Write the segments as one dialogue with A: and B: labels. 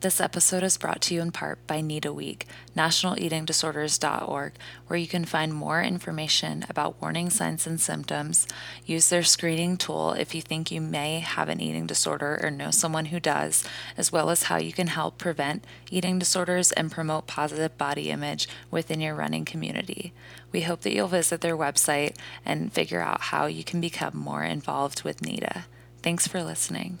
A: This episode is brought to you in part by NEDA Week, nationaleatingdisorders.org, where you can find more information about warning signs and symptoms, use their screening tool if you think you may have an eating disorder or know someone who does, as well as how you can help prevent eating disorders and promote positive body image within your running community. We hope that you'll visit their website and figure out how you can become more involved with NEDA. Thanks for listening.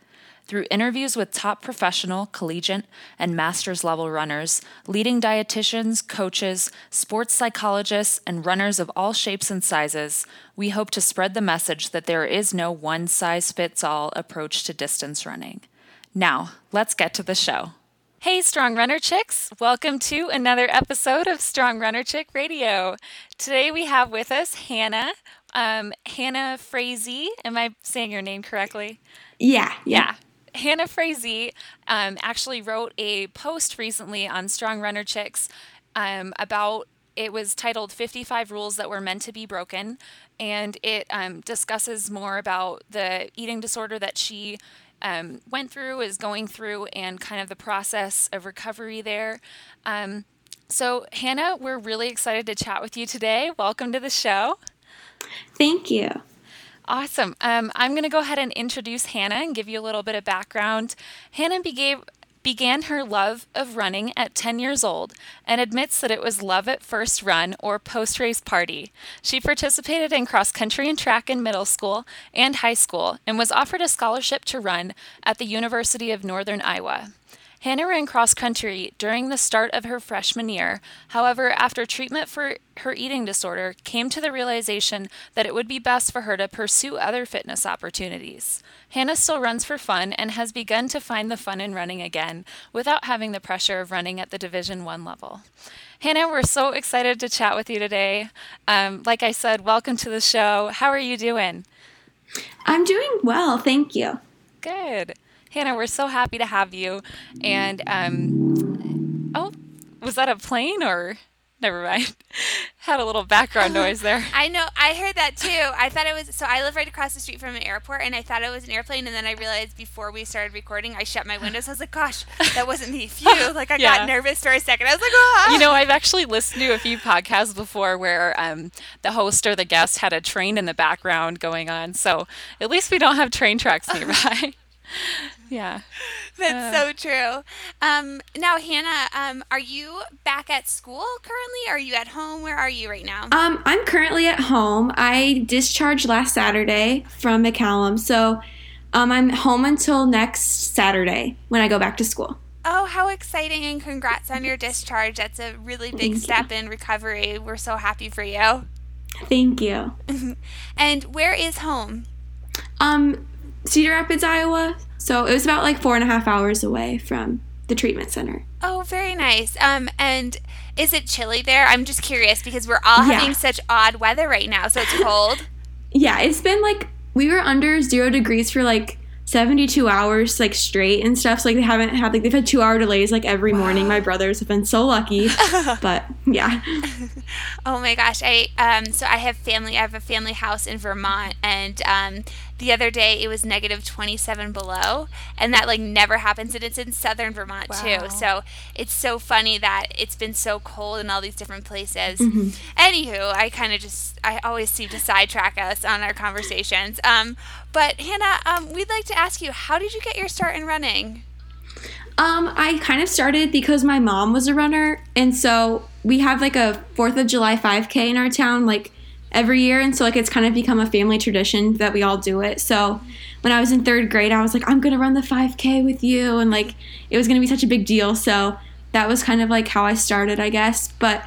A: Through interviews with top professional, collegiate, and master's level runners, leading dietitians, coaches, sports psychologists, and runners of all shapes and sizes, we hope to spread the message that there is no one size fits all approach to distance running. Now, let's get to the show. Hey, Strong Runner Chicks! Welcome to another episode of Strong Runner Chick Radio. Today we have with us Hannah, um, Hannah Frazee. Am I saying your name correctly?
B: Yeah,
A: yeah. Hannah Frazee um, actually wrote a post recently on Strong Runner Chicks um, about it was titled 55 Rules That Were Meant to Be Broken. And it um, discusses more about the eating disorder that she um, went through, is going through, and kind of the process of recovery there. Um, so, Hannah, we're really excited to chat with you today. Welcome to the show.
B: Thank you.
A: Awesome. Um, I'm going to go ahead and introduce Hannah and give you a little bit of background. Hannah began, began her love of running at 10 years old and admits that it was love at first run or post race party. She participated in cross country and track in middle school and high school and was offered a scholarship to run at the University of Northern Iowa. Hannah ran cross country during the start of her freshman year. However, after treatment for her eating disorder, came to the realization that it would be best for her to pursue other fitness opportunities. Hannah still runs for fun and has begun to find the fun in running again without having the pressure of running at the Division 1 level. Hannah, we're so excited to chat with you today. Um, like I said, welcome to the show. How are you doing?
B: I'm doing well, thank you.
A: Good. Hannah, we're so happy to have you. And um, oh, was that a plane or? Never mind. Had a little background noise there.
C: I know. I heard that too. I thought it was. So I live right across the street from an airport, and I thought it was an airplane. And then I realized before we started recording, I shut my windows. I was like, "Gosh, that wasn't me." Phew! Like I yeah. got nervous for a second. I was like, "Oh."
A: You know, I've actually listened to a few podcasts before where um, the host or the guest had a train in the background going on. So at least we don't have train tracks nearby. Yeah.
C: That's uh, so true. Um, now, Hannah, um, are you back at school currently? Are you at home? Where are you right now?
B: Um, I'm currently at home. I discharged last Saturday from McCallum, so um, I'm home until next Saturday when I go back to school.
C: Oh, how exciting and congrats on your discharge. That's a really big Thank step you. in recovery. We're so happy for you.
B: Thank you.
C: and where is home?
B: Um, Cedar Rapids, Iowa. So it was about like four and a half hours away from the treatment center.
C: Oh, very nice. Um, and is it chilly there? I'm just curious because we're all yeah. having such odd weather right now. So it's cold.
B: yeah, it's been like we were under zero degrees for like 72 hours like straight and stuff. So like they haven't had like they've had two hour delays like every wow. morning. My brothers have been so lucky. but yeah.
C: oh my gosh. I um so I have family I have a family house in Vermont and um the other day it was negative 27 below and that like never happens and it's in southern vermont wow. too so it's so funny that it's been so cold in all these different places mm-hmm. anywho i kind of just i always seem to sidetrack us on our conversations um, but hannah um, we'd like to ask you how did you get your start in running?
B: Um, I kind of started because my mom was a runner, and so we have like a Fourth of July 5K in our town, like every year and so like it's kind of become a family tradition that we all do it. So when i was in third grade i was like i'm gonna run the 5k with you and like it was gonna be such a big deal. So that was kind of like how i started i guess. But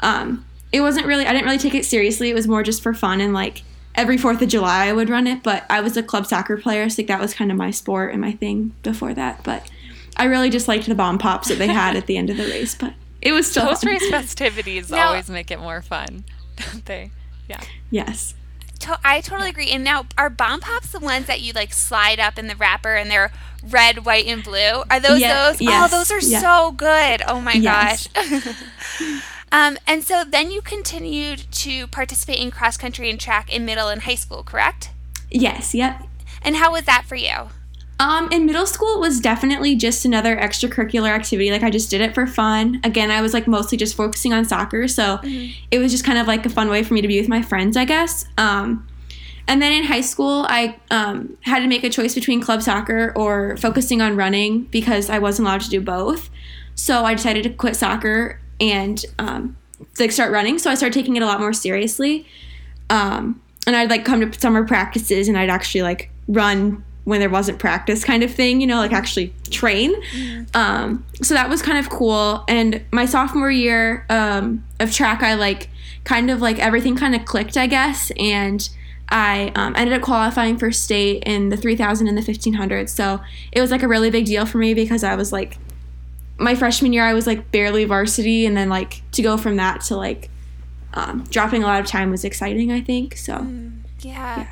B: um it wasn't really i didn't really take it seriously. It was more just for fun and like every Fourth of July I would run it. But I was a club soccer player, so like that was kind of my sport and my thing before that. But I really just liked the bomb pops that they had at the end of the race. But it was still
A: post race festivities
C: Now-
A: always make it more fun, don't they? Yeah.
B: Yes.
C: To- I totally agree. And now, are bomb pops the ones that you like slide up in the wrapper and they're red, white, and blue? Are those
B: Yeah,
C: those?
B: Oh, yes,
C: oh, those are
B: yeah.
C: so good. Oh my
B: Yes.
C: gosh. um, and so then you continued to participate in cross country and track in middle and high school, correct?
B: Yes. Yep.
C: And how was that for you?
B: Um, in middle school, it was definitely just another extracurricular activity. Like I just did it for fun. Again, I was like mostly just focusing on soccer, so it was just kind of like a fun way for me to be with my friends, I guess. Um, and then in high school, I um, had to make a choice between club soccer or focusing on running because I wasn't allowed to do both. So I decided to quit soccer and um, like start running. So I started taking it a lot more seriously. Um, and I'd like come to summer practices and I'd actually like run when there wasn't practice kind of thing, you know, like actually train. Um, so that was kind of cool. And my sophomore year um, of track, I like kind of like everything kind of clicked, I guess. And I um, ended up qualifying for state in the 3000 and the 1500. So it was like a really big deal for me because I was like, my freshman year, I was like barely varsity. And then like to go from that to like um, dropping a lot of time was exciting, I think. So.
C: Yeah.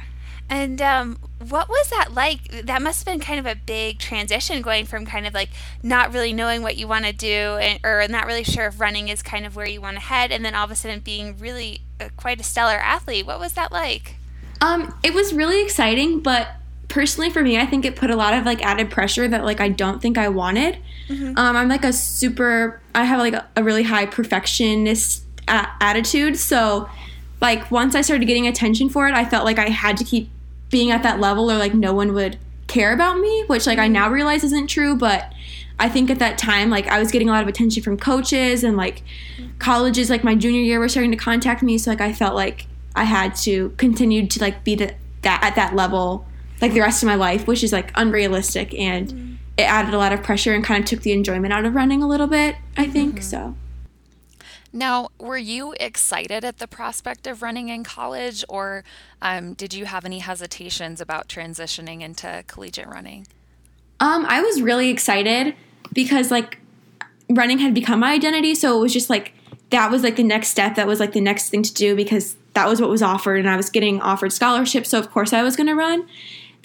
C: And um, what was that like? That must have been kind of a big transition going from kind of like not really knowing what you want to do and, or not really sure if running is kind of where you want to head, and then all of a sudden being really uh, quite a stellar athlete. What was that like?
B: Um, it was really exciting, but personally for me, I think it put a lot of like added pressure that like I don't think I wanted. Mm-hmm. Um, I'm like a super. I have like a, a really high perfectionist a- attitude, so like once I started getting attention for it, I felt like I had to keep being at that level, or like no one would care about me, which like I mm-hmm. now realize isn't true, but. I think at that time, like I was getting a lot of attention from coaches and like mm-hmm. colleges. Like my junior year, were starting to contact me, so like I felt like I had to continue to like be the, that at that level like the rest of my life, which is like unrealistic and it added a lot of pressure and kind of took the enjoyment out of running a little bit, I think. So
A: Now, were you excited at the prospect of running in college, or um, did you have any hesitations about transitioning into collegiate running?
B: um I was really excited because like running had become my identity, so it was just like that was like the next step, that was like the next thing to do because that was what was offered and I was getting offered scholarships, so of course I was going to run.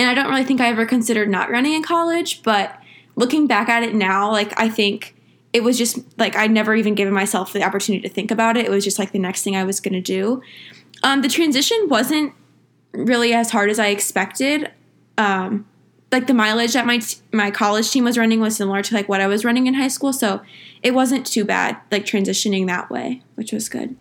B: And I don't really think I ever considered not running in college, but looking back at it now, like I think it was just like I'd never even given myself the opportunity to think about it. It was just like the next thing I was going to do. Um, the transition wasn't really as hard as I expected. Um, like the mileage that my t- my college team was running was similar to like what I was running in high school, so it wasn't too bad like transitioning that way, which was good.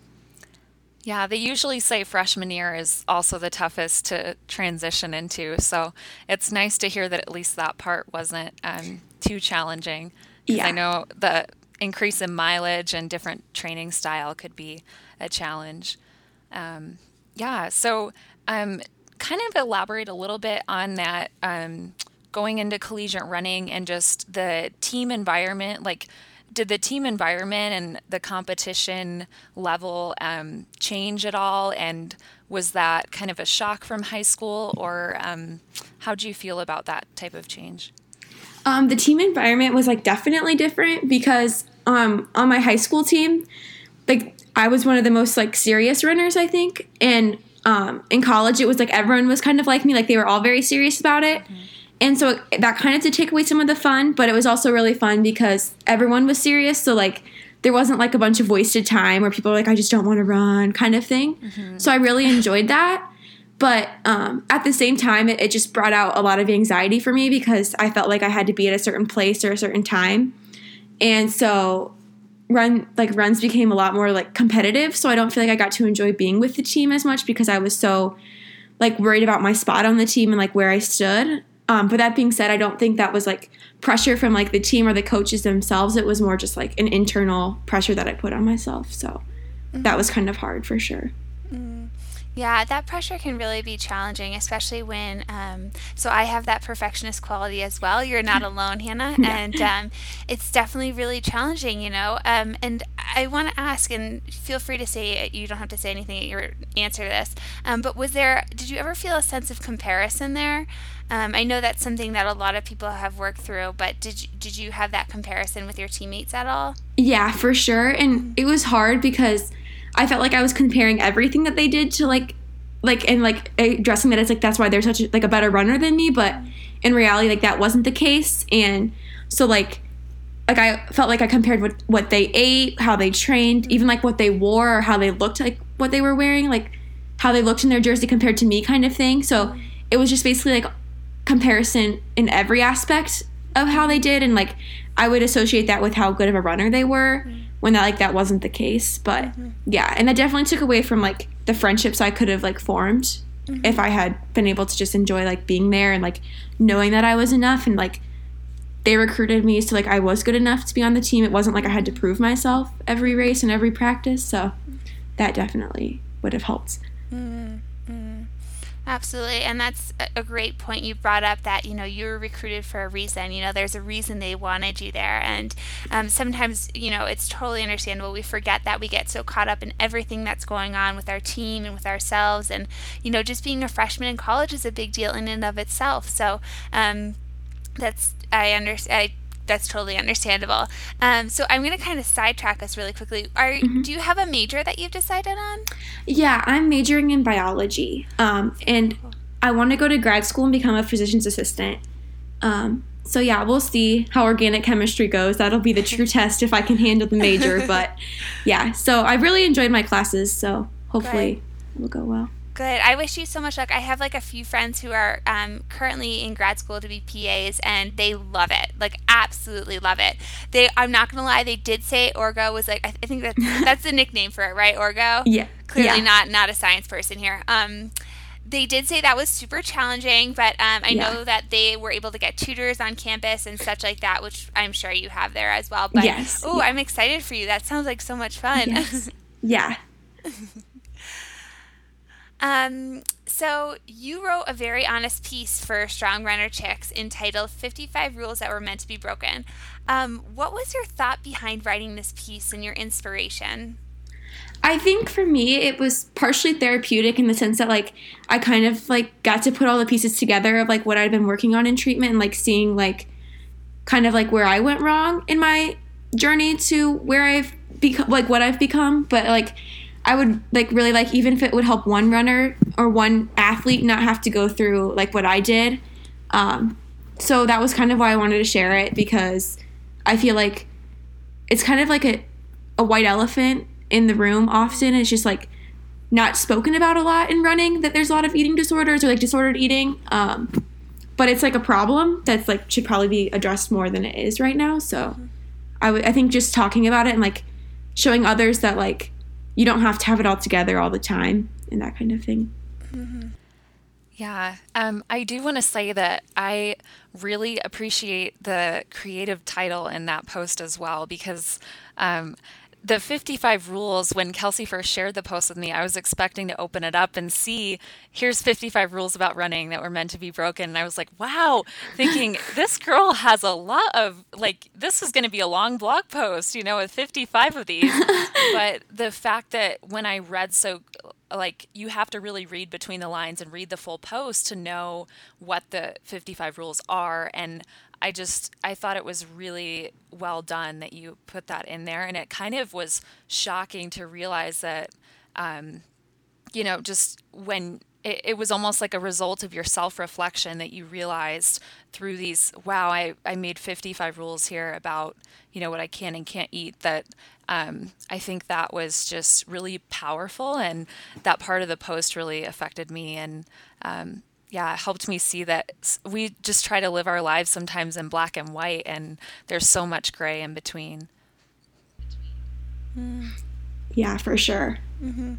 A: Yeah, they usually say freshman year is also the toughest to transition into. So it's nice to hear that at least that part wasn't um, too challenging.
B: Yeah.
A: I know the increase in mileage and different training style could be a challenge. Um, yeah, so um, kind of elaborate a little bit on that um, going into collegiate running and just the team environment. Like, did the team environment and the competition level um, change at all? And was that kind of a shock from high school, or um, how do you feel about that type of change?
B: Um, the team environment was like definitely different because um, on my high school team, like I was one of the most like serious runners, I think. And um, in college, it was like everyone was kind of like me, like they were all very serious about it. And so that kind of did take away some of the fun, but it was also really fun because everyone was serious. So like there wasn't like a bunch of wasted time where people were like, I just don't want to run kind of thing. So I really enjoyed that. But um, at the same time, it, it just brought out a lot of anxiety for me because I felt like I had to be at a certain place or a certain time. And so run like runs became a lot more like competitive. So I don't feel like I got to enjoy being with the team as much because I was so like worried about my spot on the team and like where I stood. Um, but that being said, I don't think that was like pressure from like the team or the coaches themselves. It was more just like an internal pressure that I put on myself. So that was kind of hard for sure.
C: Yeah, that pressure can really be challenging, especially when. Um, so I have that perfectionist quality as well. You're not alone, Hannah, yeah. and um, it's definitely really challenging, you know. Um, and I want to ask, and feel free to say you don't have to say anything your answer to this. Um, but was there? Did you ever feel a sense of comparison there? Um, I know that's something that a lot of people have worked through, but did you, did you have that comparison with your teammates at all?
B: Yeah, for sure. And it was hard because I felt like I was comparing everything that they did to like like and like addressing that it's like that's why they're such a, like a better runner than me, but in reality like that wasn't the case and so like like I felt like I compared what what they ate, how they trained, even like what they wore or how they looked like what they were wearing, like how they looked in their jersey compared to me kind of thing. So it was just basically like comparison in every aspect of how they did and like I would associate that with how good of a runner they were when that like that wasn't the case. But mm-hmm. Yeah, and that definitely took away from like the friendships I could have like formed mm-hmm. if I had been able to just enjoy like being there and like knowing that I was enough and like they recruited me so like I was good enough to be on the team. It wasn't like I had to prove myself every race and every practice. So that definitely would have helped.
C: Mm-hmm. Absolutely. And that's a great point you brought up that, you know, you were recruited for a reason. You know, there's a reason they wanted you there. And um, sometimes, you know, it's totally understandable. We forget that we get so caught up in everything that's going on with our team and with ourselves. And, you know, just being a freshman in college is a big deal in and of itself. So, um, that's, I understand. That's totally understandable. Um, so I'm going to kind of sidetrack us really quickly. Are mm-hmm. do you have a major that you've decided on?
B: Yeah, I'm majoring in biology, um, and I want to go to grad school and become a physician's assistant. Um, so yeah, we'll see how organic chemistry goes. That'll be the true test if I can handle the major. But yeah, so I really enjoyed my classes. So hopefully it will go well
C: good. I wish you so much luck. I have like a few friends who are um, currently in grad school to be PAs, and they love it. Like absolutely love it. They, I'm not gonna lie, they did say Orgo was like I, th- I think that's that's the nickname for it, right? Orgo.
B: Yeah.
C: Clearly
B: yeah.
C: not not a science person here. Um, they did say that was super challenging, but um, I yeah. know that they were able to get tutors on campus and such like that, which I'm sure you have there as well. But
B: yes.
C: oh,
B: yeah.
C: I'm excited for you. That sounds like so much fun.
B: Yes. yeah.
C: Um, so you wrote a very honest piece for Strong Runner Chicks entitled 55 Rules That Were Meant to Be Broken. Um, what was your thought behind writing this piece and your inspiration?
B: I think for me it was partially therapeutic in the sense that like I kind of like got to put all the pieces together of like what I'd been working on in treatment and like seeing like kind of like where I went wrong in my journey to where I've become like what I've become but like I would like really like even if it would help one runner or one athlete not have to go through like what I did. Um, so that was kind of why I wanted to share it because I feel like it's kind of like a a white elephant in the room often. It's just like not spoken about a lot in running that there's a lot of eating disorders or like disordered eating. Um, but it's like a problem that's like should probably be addressed more than it is right now. So I, w- I think just talking about it and like showing others that like you don't have to have it all together all the time and that kind of thing.
A: Mm-hmm. Yeah, um, I do want to say that I really appreciate the creative title in that post as well because um, the 55 rules, when Kelsey first shared the post with me, I was expecting to open it up and see here's 55 rules about running that were meant to be broken. And I was like, wow, thinking this girl has a lot of, like, this is going to be a long blog post, you know, with 55 of these. but the fact that when I read so, like, you have to really read between the lines and read the full post to know what the 55 rules are. And I just I thought it was really well done that you put that in there, and it kind of was shocking to realize that, um, you know, just when it, it was almost like a result of your self reflection that you realized through these. Wow, I I made fifty five rules here about you know what I can and can't eat. That um, I think that was just really powerful, and that part of the post really affected me and. Um, yeah, it helped me see that we just try to live our lives sometimes in black and white, and there's so much gray in between.
B: Mm. Yeah, for sure.
C: Mm-hmm.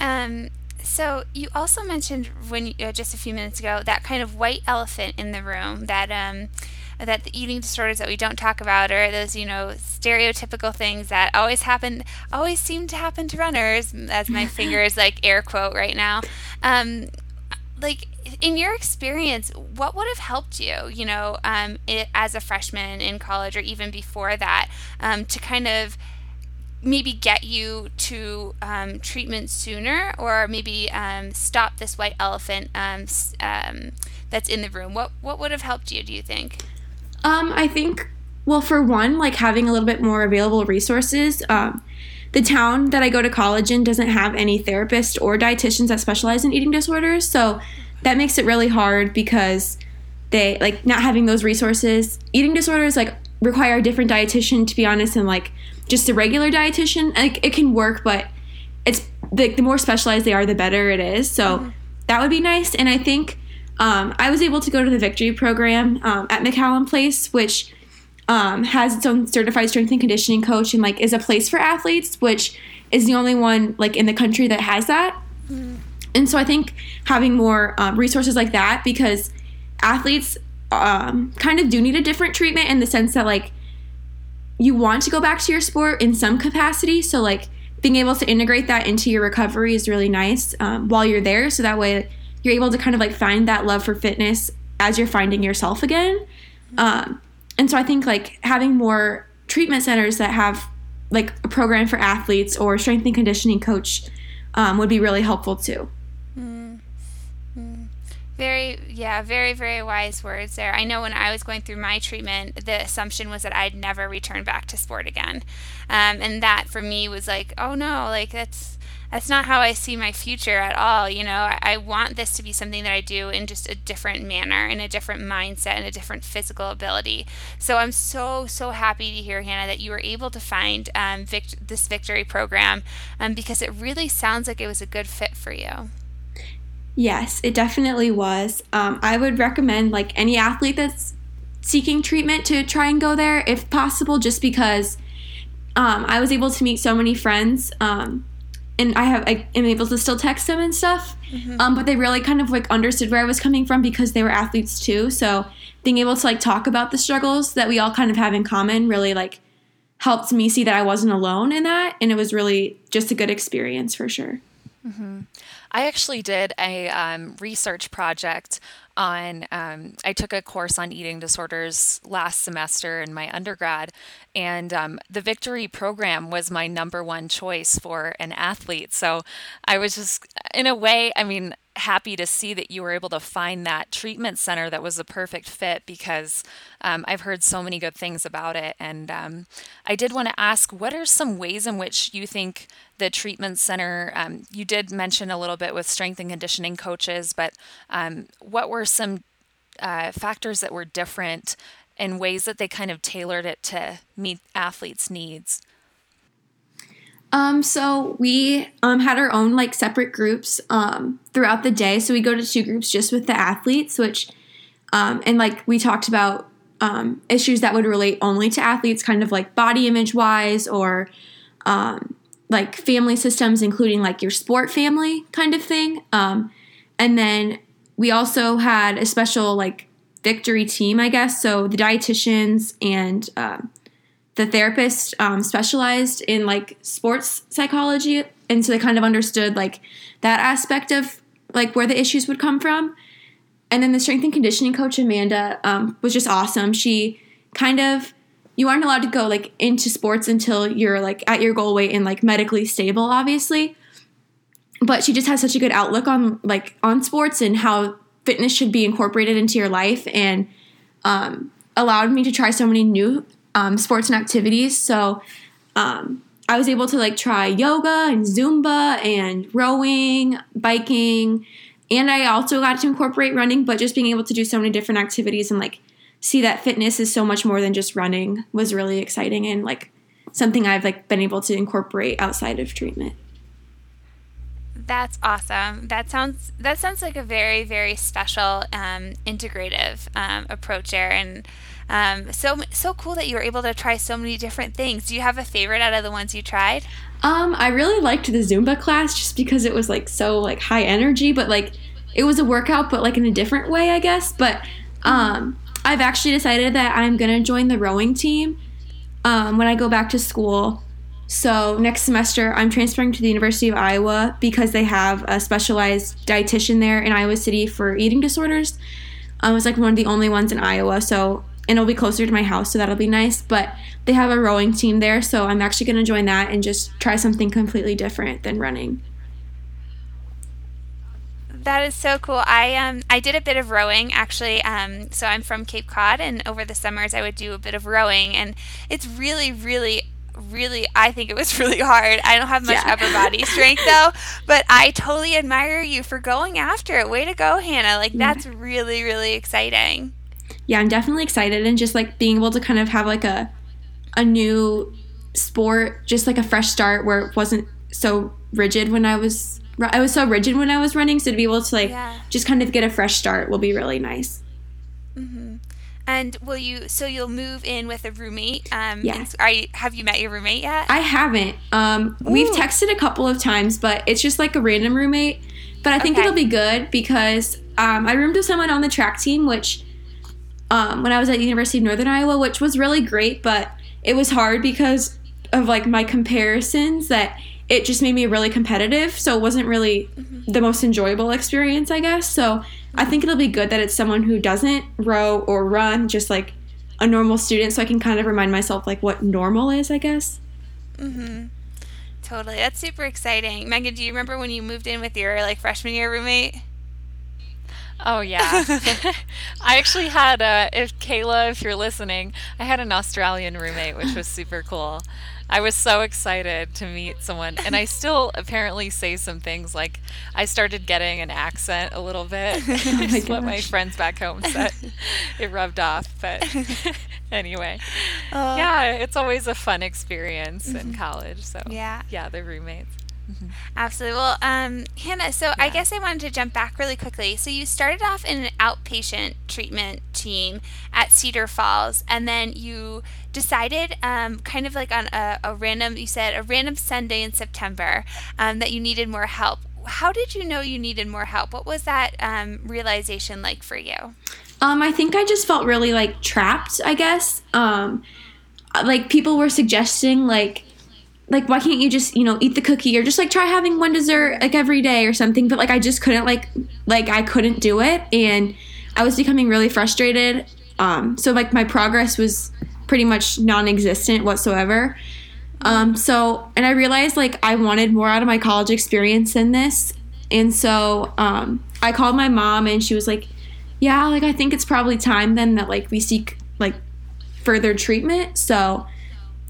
C: Um, so you also mentioned when uh, just a few minutes ago that kind of white elephant in the room that um, that the eating disorders that we don't talk about are those you know stereotypical things that always happen always seem to happen to runners as my fingers like air quote right now um, like in your experience, what would have helped you, you know, um, it, as a freshman in college or even before that, um, to kind of maybe get you to um, treatment sooner or maybe um, stop this white elephant um, um, that's in the room? What what would have helped you? Do you think?
B: I think well, for one, like having a little bit more available resources. The town that I go to college in doesn't have any therapists or dietitians that specialize in eating disorders, so that makes it really hard because they like not having those resources. Eating disorders like require a different dietitian to be honest, and like just a regular dietitian. Like it can work, but it's like the more specialized they are, the better it is. So mm-hmm. that would be nice. And I think um, I was able to go to the Victory program um, at McCallum Place, which um, has its own certified strength and conditioning coach and like is a place for athletes, which is the only one like in the country that has that. Mm-hmm. And so I think having more um, resources like that because athletes um, kind of do need a different treatment in the sense that like you want to go back to your sport in some capacity. So like being able to integrate that into your recovery is really nice um, while you're there. So that way you're able to kind of like find that love for fitness as you're finding yourself again. Um, and so I think like having more treatment centers that have like a program for athletes or strength and conditioning coach um, would be really helpful too.
C: Very, yeah, very, very wise words there. I know when I was going through my treatment, the assumption was that I'd never return back to sport again. Um, and that for me was like, oh no, like that's, that's not how I see my future at all. You know, I, want this to be something that I do in just a different manner, in a different mindset, and a different physical ability. So I'm so, so happy to hear, Hannah, that you were able to find um, vict- this victory program um, because it really sounds like it was a good fit for you.
B: Yes, it definitely was. Um, I would recommend like any athlete that's seeking treatment to try and go there if possible, just because um, I was able to meet so many friends. Um, and I have I am able to still text them and stuff, mm-hmm. um, but they really kind of like understood where I was coming from because they were athletes too. So being able to like talk about the struggles that we all kind of have in common really like helped me see that I wasn't alone in that, and it was really just a good experience for sure.
A: Mm-hmm. I actually did a um, research project on, um, I took a course on eating disorders last semester in my undergrad, and um, the Victory program was my number one choice for an athlete. So I was just, in a way, I mean, happy to see that you were able to find that treatment center that was a perfect fit because um, I've heard so many good things about it. And um, I did want to ask what are some ways in which you think the treatment center, um, you did mention a little bit with strength and conditioning coaches, but um, what were some uh, factors that were different in ways that they kind of tailored it to meet athletes' needs?
B: Um, so we um, had our own like separate groups um, throughout the day. So we go to two groups just with the athletes, which um, and like we talked about um, issues that would relate only to athletes, kind of like body image wise or um, like family systems, including like your sport family kind of thing. Um, and then we also had a special like victory team, I guess. So the dietitians and the therapist um, specialized in like sports psychology and so they kind of understood like that aspect of like where the issues would come from and then the strength and conditioning coach amanda um, was just awesome she kind of you aren't allowed to go like into sports until you're like at your goal weight and like medically stable obviously but she just has such a good outlook on like on sports and how fitness should be incorporated into your life and um, allowed me to try so many new um, sports and activities. So um, I was able to like try yoga and Zumba and rowing, biking, and I also got to incorporate running. But just being able to do so many different activities and like see that fitness is so much more than just running was really exciting and like something I've like been able to incorporate outside of treatment.
C: That's awesome. That sounds that sounds like a very very special um, integrative um, approach there, and um, so so cool that you were able to try so many different things. Do you have a favorite out of the ones you tried?
B: Um, I really liked the Zumba class just because it was like so like high energy, but like it was a workout, but like in a different way, I guess. But um, I've actually decided that I'm gonna join the rowing team um, when I go back to school. So next semester, I'm transferring to the University of Iowa because they have a specialized dietitian there in Iowa City for eating disorders. I was like one of the only ones in Iowa, so and it'll be closer to my house, so that'll be nice. But they have a rowing team there, so I'm actually going to join that and just try something completely different than running.
C: That is so cool. I um I did a bit of rowing actually. Um, so I'm from Cape Cod, and over the summers I would do a bit of rowing, and it's really, really, really. I think it was really hard. I don't have much
B: Yeah.
C: upper body strength though, but I totally admire you for going after it. Way to go, Hannah! Like that's really, really exciting.
B: yeah, I'm definitely excited and just like being able to kind of have like a a new sport, just like a fresh start where it wasn't so rigid when I was I was so rigid when I was running, so to be able to like
C: Yeah.
B: just kind of get a fresh start will be really nice. Mm-hmm.
C: And will you? So you'll move in with a roommate. Um,
B: Yeah.
C: and- Are you? Have you met your roommate yet?
B: I haven't. Um, we've texted a couple of times, but it's just like a random roommate. But I think
C: Okay.
B: it'll be good because um, I roomed with someone on the track team, which um, when I was at the University of Northern Iowa, which was really great, but it was hard because of like my comparisons that it just made me really competitive. So it wasn't really the most enjoyable experience, I guess. So I think it'll be good that it's someone who doesn't row or run, just like a normal student, so I can kind of remind myself like what normal is, I guess. Mm-hmm.
C: Totally. That's super exciting. Megan, do you remember when you moved in with your like freshman year roommate?
A: Oh yeah, I actually had uh, if Kayla, if you're listening, I had an Australian roommate, which was super cool. I was so excited to meet someone, and I still apparently say some things like I started getting an accent a little bit.
B: Oh
A: my what my friends back home said. it rubbed off, but anyway,
C: Oh.
A: yeah, it's always a fun experience in mm-hmm. college. So
C: Yeah.
A: yeah, the roommates.
C: Absolutely. Well, um, Hannah, so I guess I wanted to jump back really quickly. So you started off in an outpatient treatment team at Cedar Falls, and then you decided, um, kind of like on a, a random, you said a random Sunday in September, um, that you needed more help. How did you know you needed more help? What was that um, realization like for you?
B: Um, I think I just felt really like trapped, I guess. Um, like people were suggesting like like why can't you just, you know, eat the cookie or just like try having one dessert like every day or something, but like I just couldn't like like I couldn't do it and I was becoming really frustrated. Um, so like my progress was pretty much non-existent whatsoever. Um, so, and I realized like I wanted more out of my college experience than this. And so um, I called my mom and she was like, yeah, like I think it's probably time then that like we seek like further treatment. So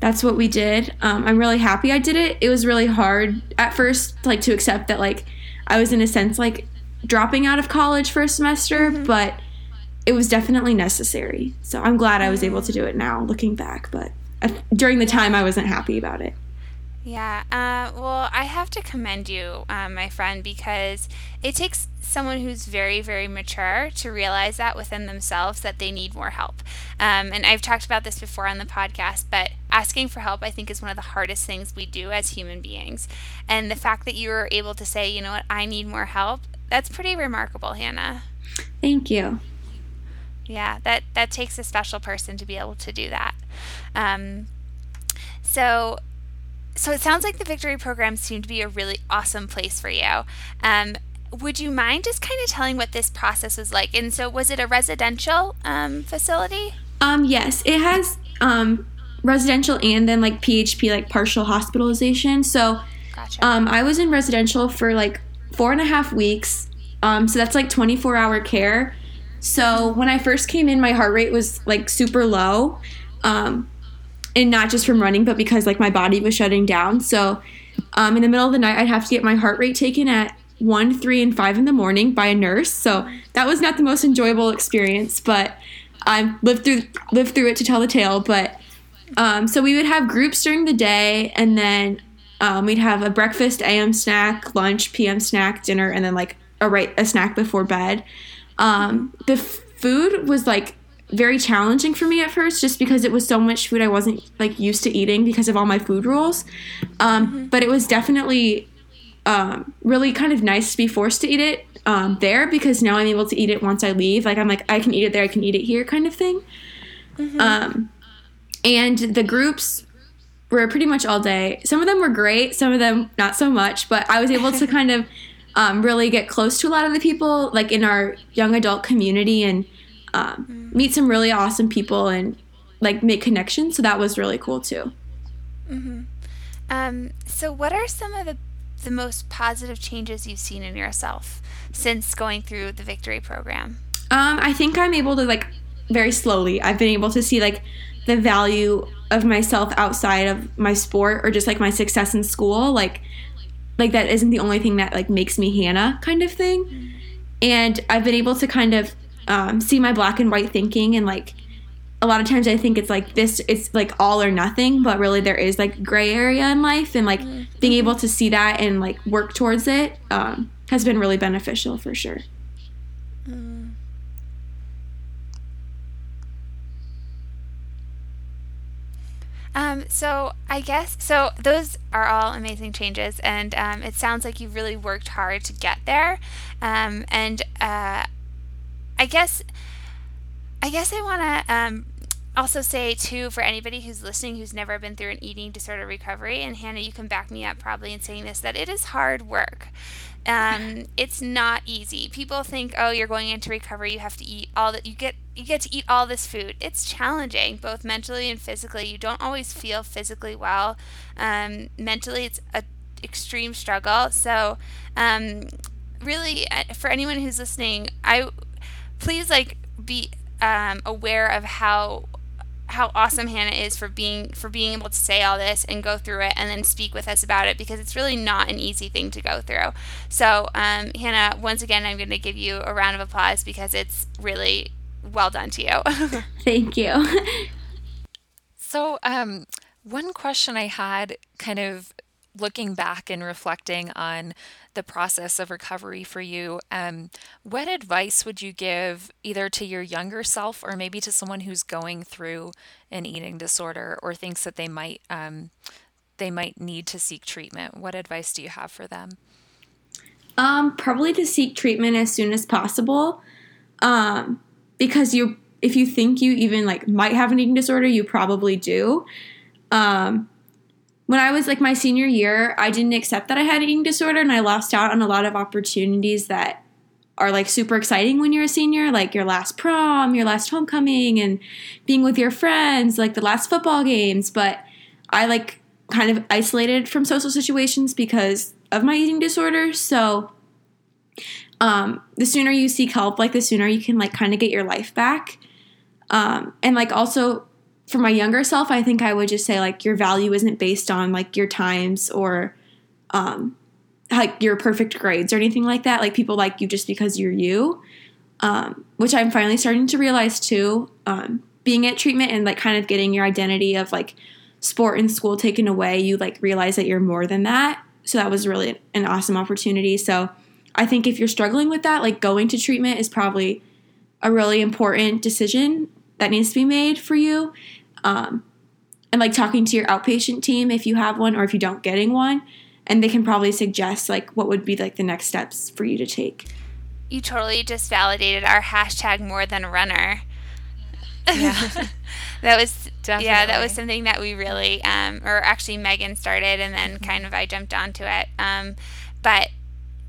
B: that's what we did. Um, I'm really happy I did it. It was really hard at first, like to accept that like I was in a sense like dropping out of college for a semester, but it was definitely necessary. So I'm glad I was able to do it now, looking back. But uh, during the time, I wasn't happy about it.
C: Yeah, uh, well, I have to commend you, um, my friend, because it takes someone who's very, very mature to realize that within themselves that they need more help. Um, and I've talked about this before on the podcast, but asking for help, I think, is one of the hardest things we do as human beings. And the fact that you were able to say, you know what, I need more help, that's pretty remarkable, Hannah.
B: Thank you.
C: Yeah, that that takes a special person to be able to do that. Um, so, so it sounds like the Victory program seemed to be a really awesome place for you. Um, would you mind just kind of telling what this process was like? And so, was it a residential um, facility?
B: Um, yes, it has um, residential and then like PHP, like partial hospitalization. So
C: Gotcha.
B: um, I was in residential for like four and a half weeks. Um, so that's like 24 hour care. So when I first came in, my heart rate was like super low. Um, and not just from running, but because like my body was shutting down. So um, in the middle of the night, I'd have to get my heart rate taken at one, three, and five in the morning by a nurse. So that was not the most enjoyable experience, but I lived through lived through it to tell the tale. But um, so we would have groups during the day, and then um, we'd have a breakfast, AM snack, lunch, PM snack, dinner, and then like a right a snack before bed. Um, the food was like very challenging for me at first, just because it was so much food I wasn't like used to eating because of all my food rules. Um, But it was definitely um, really kind of nice to be forced to eat it um, there because now I'm able to eat it once I leave. Like I'm like I can eat it there, I can eat it here, kind of thing. Um, and the groups were pretty much all day. Some of them were great, some of them not so much. But I was able to kind of um, really get close to a lot of the people, like in our young adult community, and um, mm. meet some really awesome people and like make connections. So that was really cool too.
C: Mm-hmm. Um, so, what are some of the the most positive changes you've seen in yourself since going through the Victory program?
B: Um, I think I'm able to like very slowly. I've been able to see like the value of myself outside of my sport or just like my success in school. Like, like that isn't the only thing that like makes me Hannah kind of thing. Mm-hmm. And I've been able to kind of um, see my black and white thinking and like a lot of times I think it's like this it's like all or nothing, but really there is like gray area in life and like mm-hmm. being able to see that and like work towards it um, has been really beneficial for sure. Mm.
C: Um, so I guess so. Those are all amazing changes, and um, it sounds like you've really worked hard to get there. Um, and uh, I guess, I guess I want to um, also say too for anybody who's listening who's never been through an eating disorder recovery, and Hannah, you can back me up probably in saying this that it is hard work. Um, it's not easy. People think, oh, you're going into recovery, you have to eat all that you get. You get to eat all this food. It's challenging, both mentally and physically. You don't always feel physically well. Um, mentally, it's a extreme struggle. So, um, really, uh, for anyone who's listening, I please like be um, aware of how how awesome Hannah is for being for being able to say all this and go through it and then speak with us about it because it's really not an easy thing to go through. So, um, Hannah, once again, I'm going to give you a round of applause because it's really well done to you.
B: Thank you.
A: so, um, one question I had kind of looking back and reflecting on the process of recovery for you, um, what advice would you give either to your younger self or maybe to someone who's going through an eating disorder or thinks that they might um, they might need to seek treatment? What advice do you have for them?
B: Um, probably to seek treatment as soon as possible, um, because you if you think you even like might have an eating disorder, you probably do. Um, when I was like my senior year, I didn't accept that I had eating disorder and I lost out on a lot of opportunities that are like super exciting when you're a senior, like your last prom, your last homecoming, and being with your friends, like the last football games. But I like kind of isolated from social situations because of my eating disorder. So um, the sooner you seek help, like the sooner you can like kind of get your life back. Um, and like also for my younger self, I think I would just say like your value isn't based on like your times or um like your perfect grades or anything like that. Like people like you just because you're you. Um, which I'm finally starting to realize too. Um, being at treatment and like kind of getting your identity of like sport and school taken away, you like realize that you're more than that. So that was really an awesome opportunity. So I think if you're struggling with that, like going to treatment is probably a really important decision that needs to be made for you. Um, and like talking to your outpatient team if you have one or if you don't getting one and they can probably suggest like what would be like the next steps for you to take
C: you totally just validated our hashtag more than runner yeah that was Definitely. yeah that was something that we really um, or actually megan started and then kind of i jumped onto it um, but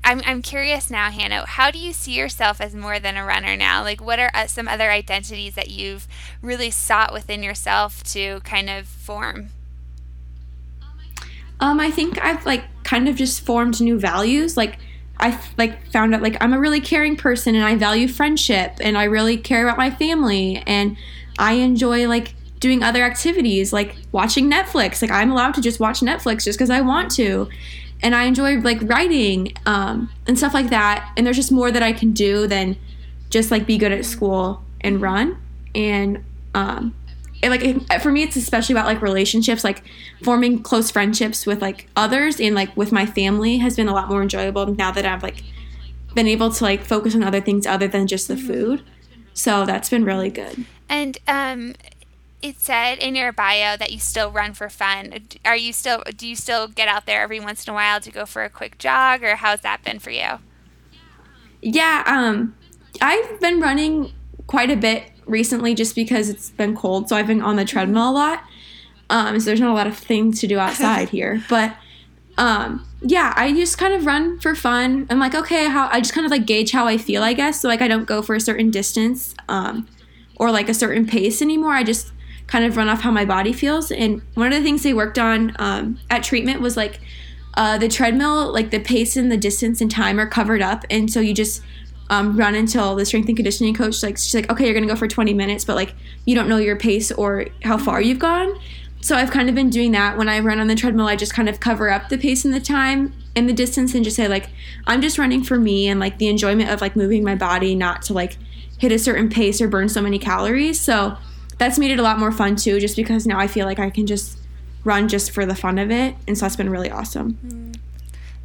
C: I'm, I'm curious now, Hannah. How do you see yourself as more than a runner now? Like, what are uh, some other identities that you've really sought within yourself to kind of form?
B: Um, I think I've like kind of just formed new values. Like, I like found out like I'm a really caring person and I value friendship and I really care about my family and I enjoy like doing other activities like watching Netflix. Like I'm allowed to just watch Netflix just because I want to and I enjoy like writing um, and stuff like that. And there's just more that I can do than just like be good at school and run. And um, it, like it, for me, it's especially about like relationships, like forming close friendships with like others and like with my family has been a lot more enjoyable now that I've like been able to like focus on other things other than just the food. So that's been really good.
C: And um, it said in your bio that you still run for fun. Are you still do you still get out there every once in a while to go for a quick jog or how's that been for you?
B: Yeah, um I've been running quite a bit recently just because it's been cold, so I've been on the treadmill a lot. Um so there's not a lot of things to do outside here, but um yeah, I just kind of run for fun. I'm like, okay, how I just kind of like gauge how I feel, I guess. So like I don't go for a certain distance. Um or like a certain pace anymore. I just kind of run off how my body feels. And one of the things they worked on um, at treatment was like uh, the treadmill, like the pace and the distance and time are covered up, and so you just um, run until the strength and conditioning coach like she's like, okay, you're gonna go for 20 minutes, but like you don't know your pace or how far you've gone. So I've kind of been doing that when I run on the treadmill. I just kind of cover up the pace and the time and the distance, and just say like, I'm just running for me and like the enjoyment of like moving my body, not to like hit a certain pace or burn so many calories. So that's made it a lot more fun too, just because now I feel like I can just run just for the fun of it, and so that's been really awesome.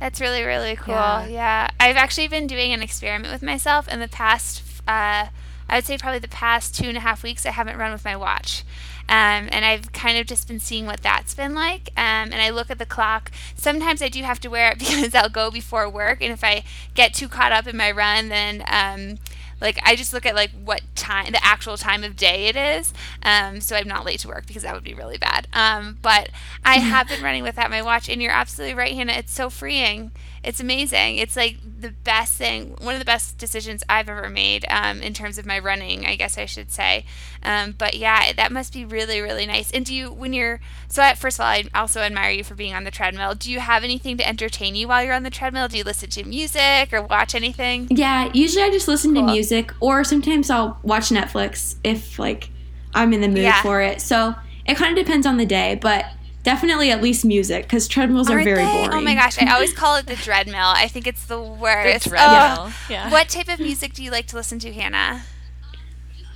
C: That's really, really cool. Yeah. yeah. I've actually been doing an experiment with myself in the past, uh, I would say probably the past two and a half weeks, I haven't run with my watch. Um, and I've kind of just been seeing what that's been like. Um, and I look at the clock. Sometimes I do have to wear it because I'll go before work. And if I get too caught up in my run, then um, like I just look at like what time the actual time of day it is, um, so I'm not late to work because that would be really bad. Um, but I have been running without my watch, and you're absolutely right, Hannah. It's so freeing. It's amazing. It's like the best thing, one of the best decisions I've ever made um, in terms of my running, I guess I should say. Um, but yeah, that must be really, really nice. And do you, when you're, so at, first of all, I also admire you for being on the treadmill. Do you have anything to entertain you while you're on the treadmill? Do you listen to music or watch anything?
B: Yeah, usually I just listen cool. to music, or sometimes I'll watch Netflix if like I'm in the mood yeah. for it. So it kind of depends on the day, but Definitely at least music because treadmills Aren't are very they? boring.
C: Oh my gosh, I always call it the dreadmill. I think it's the worst. The treadmill. Oh. Yeah. What type of music do you like to listen to, Hannah?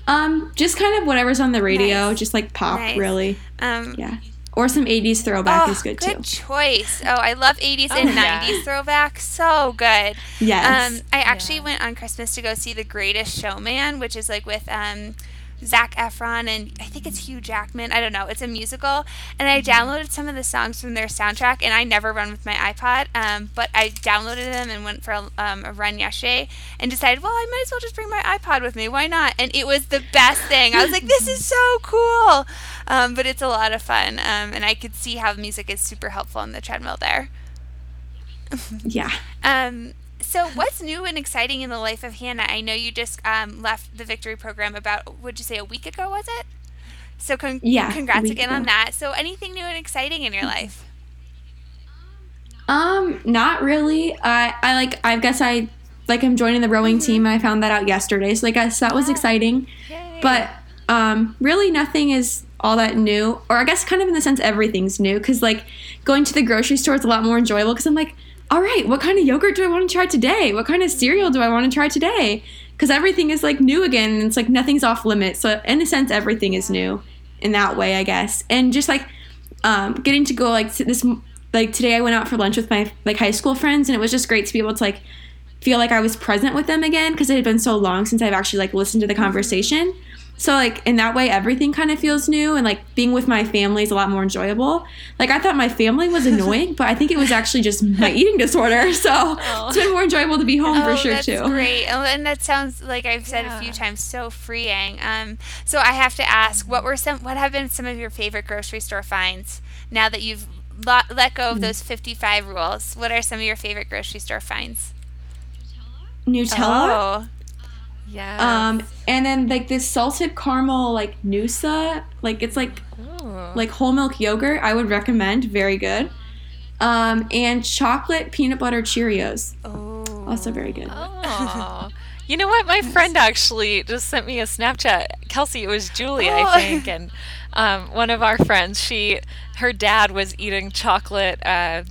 B: Um, just kind of whatever's on the radio, nice. just like pop, nice. really. Um, yeah. Or some 80s throwback
C: oh,
B: is good,
C: good
B: too.
C: Good choice. Oh, I love 80s oh, and yeah. 90s throwback. So good.
B: Yes.
C: Um, I actually yeah. went on Christmas to go see The Greatest Showman, which is like with um, Zac Efron and I think it's Hugh Jackman. I don't know. It's a musical, and I downloaded some of the songs from their soundtrack. And I never run with my iPod, um, but I downloaded them and went for a, um, a, run yesterday, and decided, well, I might as well just bring my iPod with me. Why not? And it was the best thing. I was like, this is so cool. Um, but it's a lot of fun, um, and I could see how music is super helpful on the treadmill there.
B: yeah.
C: Um, so, what's new and exciting in the life of Hannah? I know you just um, left the Victory program about, would you say, a week ago, was it? So, con- yeah, congrats again ago. on that. So, anything new and exciting in your life?
B: Um, not really. I I like. I guess I like. I'm joining the rowing mm-hmm. team. I found that out yesterday, so I guess that was exciting. Yay. But um, really, nothing is all that new. Or I guess kind of in the sense everything's new because like going to the grocery store is a lot more enjoyable because I'm like all right, what kind of yogurt do I want to try today? What kind of cereal do I want to try today? Because everything is like new again, and it's like nothing's off limits. So in a sense, everything is new in that way, I guess. And just like um, getting to go like this, like today, I went out for lunch with my like high school friends, and it was just great to be able to like feel like I was present with them again because it had been so long since I've actually like listened to the conversation. So like in that way everything kind of feels new and like being with my family is a lot more enjoyable. Like I thought my family was annoying, but I think it was actually just my eating disorder. So oh. it's been more enjoyable to be home
C: oh,
B: for sure
C: that's
B: too.
C: Great. Oh, and that sounds like I've said yeah. a few times so freeing. Um so I have to ask what were some what have been some of your favorite grocery store finds now that you've let, let go of mm. those 55 rules? What are some of your favorite grocery store finds?
B: Nutella.
C: Oh.
B: Yeah. Um, and then like this salted caramel like Noosa, like it's like Ooh. like whole milk yogurt. I would recommend. Very good. Um, and chocolate peanut butter Cheerios. Oh. Also very good.
A: Oh. you know what? My friend actually just sent me a Snapchat. Kelsey, it was Julie, oh. I think, and um, one of our friends. She, her dad was eating chocolate. Uh,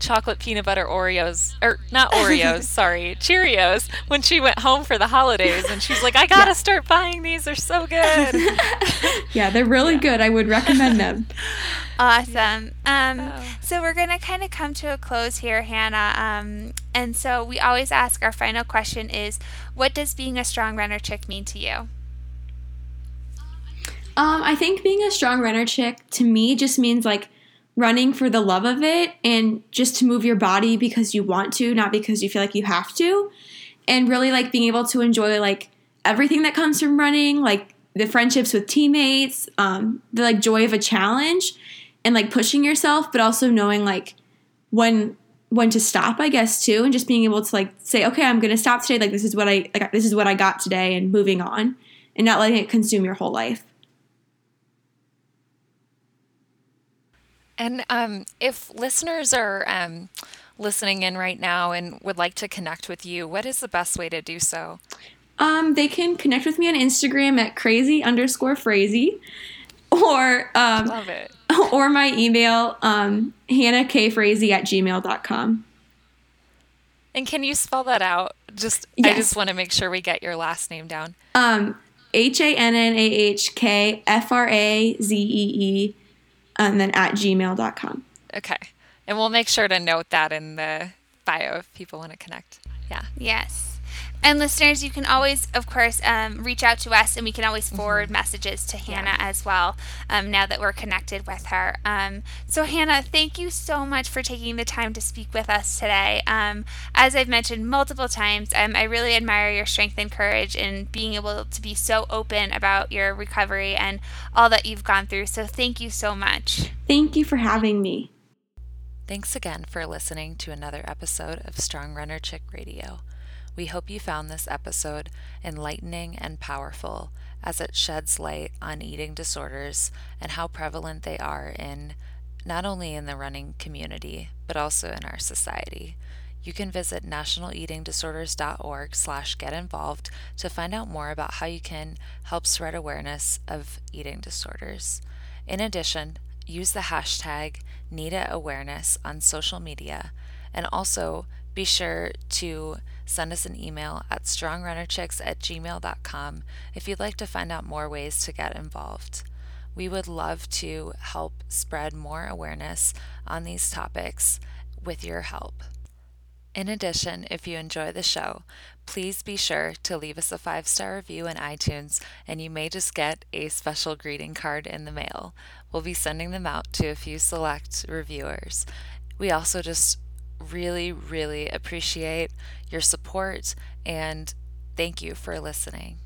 A: chocolate peanut butter Oreos, or not Oreos, sorry, Cheerios, when she went home for the holidays. And she's like, I gotta yeah. start buying these. They're so good.
B: yeah, they're really yeah. good. I would recommend them.
C: Awesome. Um, oh. So we're going to kind of come to a close here, Hannah. Um, and so we always ask our final question is, what does being a strong runner chick mean to you?
B: Um, I think being a strong runner chick to me just means like running for the love of it and just to move your body because you want to, not because you feel like you have to. And really like being able to enjoy like everything that comes from running, like the friendships with teammates, um, the like joy of a challenge and like pushing yourself, but also knowing like when when to stop, I guess too, and just being able to like say, okay, I'm gonna stop today. Like this is what I like. This is what I got today, and moving on and not letting it consume your whole life.
A: And um, if listeners are um, listening in right now and would like to connect with you, what is the best way to do so?
B: Um, they can connect with me on Instagram at crazy underscore frazee or um, or my email, um, Hannah K Frazee at gmail.com.
A: And can you spell that out? Just I just want to make sure we get your last name down.
B: Um, H A N N A H K F R A Z E E, and then at gmail.com.
A: Okay. And we'll make sure to note that in the bio if people want to connect. Yeah.
C: Yes. And listeners, you can always, of course, um, reach out to us and we can always forward messages to Hannah as well um, now that we're connected with her. Um, so, Hannah, thank you so much for taking the time to speak with us today. Um, as I've mentioned multiple times, um, I really admire your strength and courage in being able to be so open about your recovery and all that you've gone through. So, thank you so much.
B: Thank you for having me.
A: Thanks again for listening to another episode of Strong Runner Chick Radio. We hope you found this episode enlightening and powerful as it sheds light on eating disorders and how prevalent they are in not only in the running community but also in our society. You can visit nationaleatingdisorders.org slash get involved to find out more about how you can help spread awareness of eating disorders. In addition, use the hashtag NEDAawareness on social media and also be sure to send us an email at strongrunnerchicks at gmail.com if you'd like to find out more ways to get involved. We would love to help spread more awareness on these topics with your help. In addition, if you enjoy the show, please be sure to leave us a five star review in iTunes, and you may just get a special greeting card in the mail. We'll be sending them out to a few select reviewers. We also just really, really appreciate your support and thank you for listening.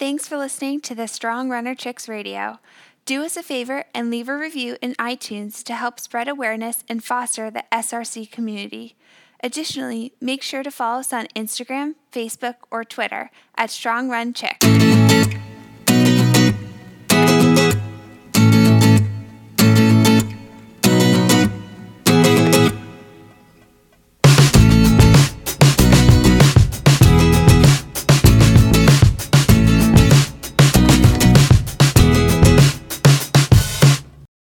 C: Thanks for listening to the Strong Runner Chicks Radio. Do us a favor and leave a review in iTunes to help spread awareness and foster the SRC community. Additionally, make sure to follow us on Instagram, Facebook, or Twitter at Strong Run Chick.